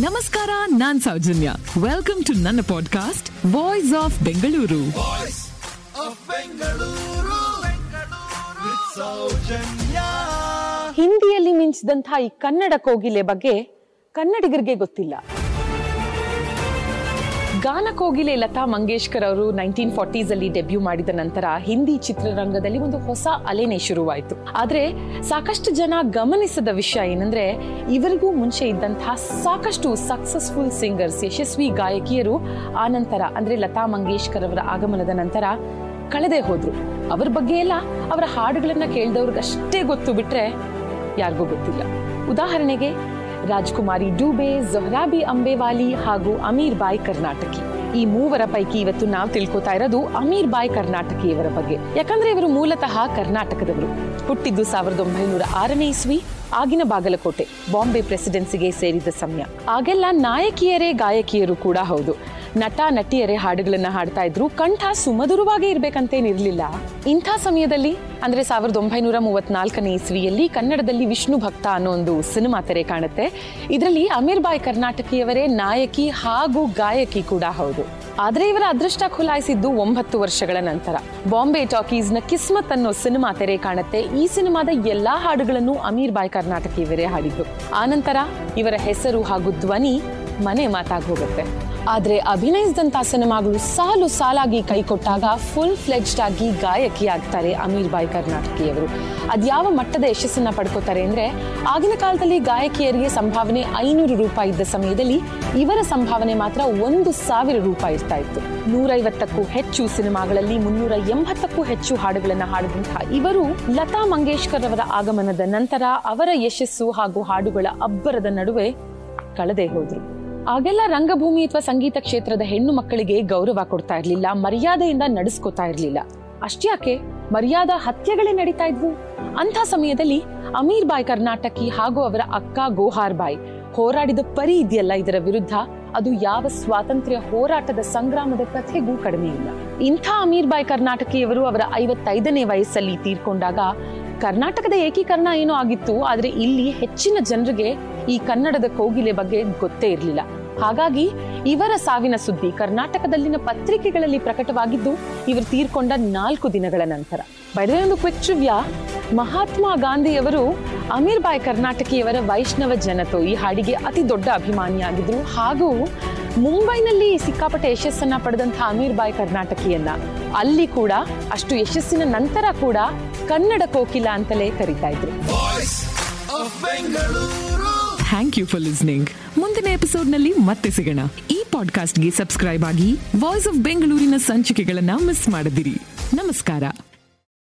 ನಮಸ್ಕಾರ ನಾನ್ Soujanya. Welcome to ನನ್ನ ಪಾಡ್ಕಾಸ್ಟ್ ವಾಯ್ಸ್ ಆಫ್ ಬೆಂಗಳೂರು ಹಿಂದಿಯಲ್ಲಿ ಮಿಂಚಿದಂತಹ ಈ ಕನ್ನಡ ಕೋಗಿಲೆ ಬಗ್ಗೆ ಕನ್ನಡಿಗರಿಗೆ ಗೊತ್ತಿಲ್ಲ. ಗಾನ ಕೋಗಿಲೆ ಲತಾ ಮಂಗೇಶ್ಕರ್ ಅವರು ನೈನ್ಟೀನ್ ಫಾರ್ಟೀಸ್ ಅಲ್ಲಿ ಡೆಬ್ಯೂ ಮಾಡಿದ ನಂತರ ಹಿಂದಿ ಚಿತ್ರರಂಗದಲ್ಲಿ ಒಂದು ಹೊಸ ಅಲೆನೆ ಶುರುವಾಯಿತು. ಆದ್ರೆ ಸಾಕಷ್ಟು ಜನ ಗಮನಿಸದ ವಿಷಯ ಏನಂದ್ರೆ ಇವರಿಗೂ ಮುಂಚೆ ಇದ್ದಂತಹ ಸಾಕಷ್ಟು ಸಕ್ಸಸ್ಫುಲ್ ಸಿಂಗರ್ಸ್ ಯಶಸ್ವಿ ಗಾಯಕಿಯರು ಆ ನಂತರ ಅಂದ್ರೆ ಲತಾ ಮಂಗೇಶ್ಕರ್ ಅವರ ಆಗಮನದ ನಂತರ ಕಳೆದೇ ಹೋದ್ರು. ಅವ್ರ ಬಗ್ಗೆ ಎಲ್ಲ ಅವರ ಹಾಡುಗಳನ್ನ ಕೇಳಿದವ್ರಿಗಷ್ಟೇ ಗೊತ್ತು ಬಿಟ್ರೆ ಯಾರಿಗೂ ಗೊತ್ತಿಲ್ಲ. ಉದಾಹರಣೆಗೆ ರಾಜ್ಕುಮಾರಿ ಡೂಬೆ, ಜೊಹ್ರಾಬಿ ಅಂಬೇವಾಲಿ ಹಾಗೂ ಅಮೀರ್ ಬಾಯ್ ಕರ್ನಾಟಕಿ. ಈ ಮೂವರ ಪೈಕಿ ಇವತ್ತು ನಾವು ತಿಳ್ಕೊತಾ ಇರೋದು ಅಮೀರ್ ಬಾಯ್ ಕರ್ನಾಟಕಿ ಇವರ ಬಗ್ಗೆ. ಯಾಕಂದ್ರೆ ಇವರು ಮೂಲತಃ ಕರ್ನಾಟಕದವರು. ಹುಟ್ಟಿದ್ದು ಸಾವಿರದ ಒಂಬೈನೂರ ಆರನೇ ಇಸ್ವಿ, ಆಗಿನ ಬಾಗಲಕೋಟೆ, ಬಾಂಬೆ ಪ್ರೆಸಿಡೆನ್ಸಿಗೆ ಸೇರಿದ ಸಮಯ. ಆಗೆಲ್ಲ ನಾಯಕಿಯರೇ ಗಾಯಕಿಯರು ಕೂಡ ಹೌದು. ನಟ, ನಟಿಯರೇ ಹಾಡುಗಳನ್ನ ಹಾಡ್ತಾ ಇದ್ರು. ಕಂಠ ಸುಮಧುರವಾಗಿ ಇರ್ಬೇಕಂತೇನಿರ್ಲಿಲ್ಲ ಇಂಥ ಸಮಯದಲ್ಲಿ, ಅಂದ್ರೆ ಸಾವಿರದ ಒಂಬೈನೂರ ಮೂವತ್ನಾಲ್ಕನೇ ಇಸ್ವಿಯಲ್ಲಿ ಕನ್ನಡದಲ್ಲಿ ವಿಷ್ಣು ಭಕ್ತ ಅನ್ನೋ ಒಂದು ಸಿನಿಮಾ ತೆರೆ ಕಾಣುತ್ತೆ. ಇದರಲ್ಲಿ ಅಮೀರ್ ಬಾಯ್ ಕರ್ನಾಟಕಿಯವರೇ ನಾಯಕಿ ಹಾಗೂ ಗಾಯಕಿ ಕೂಡ ಹೌದು. ಆದ್ರೆ ಇವರ ಅದೃಷ್ಟ ಖುಲಾಯಿಸಿದ್ದು ಒಂಬತ್ತು ವರ್ಷಗಳ ನಂತರ. ಬಾಂಬೆ ಟಾಕೀಸ್ನ ಕಿಸ್ಮತ್ ಅನ್ನೋ ಸಿನಿಮಾ ತೆರೆ ಕಾಣುತ್ತೆ. ಈ ಸಿನಿಮಾದ ಎಲ್ಲಾ ಹಾಡುಗಳನ್ನು ಅಮೀರ್ ಬಾಯ್ ಕರ್ನಾಟಕಿಯವರೇ ಹಾಡಿದ್ದು. ಆನಂತರ ಇವರ ಹೆಸರು ಹಾಗೂ ಧ್ವನಿ ಮನೆ ಮಾತಾಗಿ ಹೋಗುತ್ತೆ. ಆದ್ರೆ ಅಭಿನಯಿಸಿದಂಥ ಸಿನಿಮಾಗಳು ಸಾಲು ಸಾಲಾಗಿ ಕೈ ಕೊಟ್ಟಾಗ ಫುಲ್ ಫ್ಲೆಜ್ಡ್ ಆಗಿ ಗಾಯಕಿ ಆಗ್ತಾರೆ ಅಮೀರ್ ಬಾಯ್ ಕರ್ನಾಟಕಿಯವರು ಅದ್ಯಾವ ಮಟ್ಟದ ಯಶಸ್ಸನ್ನ ಪಡ್ಕೋತಾರೆ ಅಂದ್ರೆ ಆಗಿನ ಕಾಲದಲ್ಲಿ ಗಾಯಕಿಯರಿಗೆ ಸಂಭಾವನೆ ಐನೂರು ರೂಪಾಯಿ ಇದ್ದ ಸಮಯದಲ್ಲಿ ಇವರ ಸಂಭಾವನೆ ಮಾತ್ರ ಒಂದು ಸಾವಿರ ರೂಪಾಯಿ ಇರ್ತಾ ಇತ್ತು. ನೂರೈವತ್ತಕ್ಕೂ ಹೆಚ್ಚು ಸಿನಿಮಾಗಳಲ್ಲಿ ಮುನ್ನೂರ ಎಂಬತ್ತಕ್ಕೂ ಹೆಚ್ಚು ಹಾಡುಗಳನ್ನು ಹಾಡಿದಂತಹ ಇವರು ಲತಾ ಮಂಗೇಶ್ಕರ್ ಅವರ ಆಗಮನದ ನಂತರ ಅವರ ಯಶಸ್ಸು ಹಾಗೂ ಹಾಡುಗಳ ಅಬ್ಬರದ ನಡುವೆ ಕಳೆದೇ ಹೋದ್ರು. ಆಗೆಲ್ಲ ರಂಗಭೂಮಿ ಅಥವಾ ಸಂಗೀತ ಕ್ಷೇತ್ರದ ಹೆಣ್ಣು ಮಕ್ಕಳಿಗೆ ಗೌರವ ಕೊಡ್ತಾ ಇರ್ಲಿಲ್ಲ, ಮರ್ಯಾದೆಯಿಂದ ನಡೆಸ್ಕೊತಾ ಇರ್ಲಿಲ್ಲ. ಅಷ್ಟ್ಯಾಕೆ? ಮರ್ಯಾದಾ ಹತ್ಯೆಗಳೇ ನಡೀತಾ ಇದ್ವು. ಅಂಥ ಸಮಯದಲ್ಲಿ ಅಮೀರ್ ಬಾಯ್ ಕರ್ನಾಟಕಿ ಹಾಗೂ ಅವರ ಅಕ್ಕ ಗೋಹಾರ್ ಬಾಯ್ ಹೋರಾಡಿದ ಪರಿ ಇದೆಯಲ್ಲ ಇದರ ವಿರುದ್ಧ? ಅದು ಯಾವ ಸ್ವಾತಂತ್ರ್ಯ ಹೋರಾಟದ ಸಂಗ್ರಾಮದ ಕಥೆಗೂ ಕಡಿಮೆ ಇಲ್ಲ. ಇಂಥ ಅಮೀರ್ ಬಾಯ್ ಕರ್ನಾಟಕಿಯವರು ಅವರ ಐವತ್ತೈದನೇ ವಯಸ್ಸಲ್ಲಿ ತೀರ್ಕೊಂಡಾಗ ಕರ್ನಾಟಕದ ಏಕೀಕರಣ ಏನೋ ಆಗಿತ್ತು, ಆದ್ರೆ ಇಲ್ಲಿ ಹೆಚ್ಚಿನ ಜನರಿಗೆ ಈ ಕನ್ನಡದ ಕೋಗಿಲೆ ಬಗ್ಗೆ ಗೊತ್ತೇ ಇರಲಿಲ್ಲ. ಹಾಗಾಗಿ ಇವರ ಸಾವಿನ ಸುದ್ದಿ ಕರ್ನಾಟಕದಲ್ಲಿನ ಪತ್ರಿಕೆಗಳಲ್ಲಿ ಪ್ರಕಟವಾಗಿದ್ದು ಇವರು ತೀರ್ಕೊಂಡ ನಾಲ್ಕು ದಿನಗಳ ನಂತರ. ಬೈದವೆ ಒಂದು ಕ್ವಿಕ್ ಮಹಾತ್ಮ ಗಾಂಧಿಯವರು ಅಮೀರ್ ಬಾಯ್ ಕರ್ನಾಟಕಿಯವರ ವೈಷ್ಣವ ಜನತೋ ಈ ಹಾಡಿಗೆ ಅತಿ ದೊಡ್ಡ ಅಭಿಮಾನಿಯಾಗಿದ್ದರು ಹಾಗೂ ಮುಂಬೈನಲ್ಲಿ ಸಿಕ್ಕಾಪಟ್ಟೆ ಯಶಸ್ಸನ್ನ ಪಡೆದಂತಹ ಅಮೀರ್ ಬಾಯ್ ಕರ್ನಾಟಕಿಯನ್ನ ಅಲ್ಲಿ ಕೂಡ ಅಷ್ಟು ಯಶಸ್ಸಿನ ನಂತರ ಕೂಡ ಕನ್ನಡ ಕೋಕಿಲ ಅಂತಲೇ ಕರಿತಾ ಇದ್ರು. ಥ್ಯಾಂಕ್ ಯು ಫಾರ್ ಲಿಸ್ನಿಂಗ್ ಮುಂದಿನ ಎಪಿಸೋಡ್ನಲ್ಲಿ ಮತ್ತೆ ಸಿಗೋಣ. ಈ ಪಾಡ್ಕಾಸ್ಟ್ಗೆ ಸಬ್ಸ್ಕ್ರೈಬ್ ಆಗಿ ವಾಯ್ಸ್ ಆಫ್ ಬೆಂಗಳೂರಿನ ಸಂಚಿಕೆಗಳನ್ನ ಮಿಸ್ ಮಾಡದಿರಿ. ನಮಸ್ಕಾರ.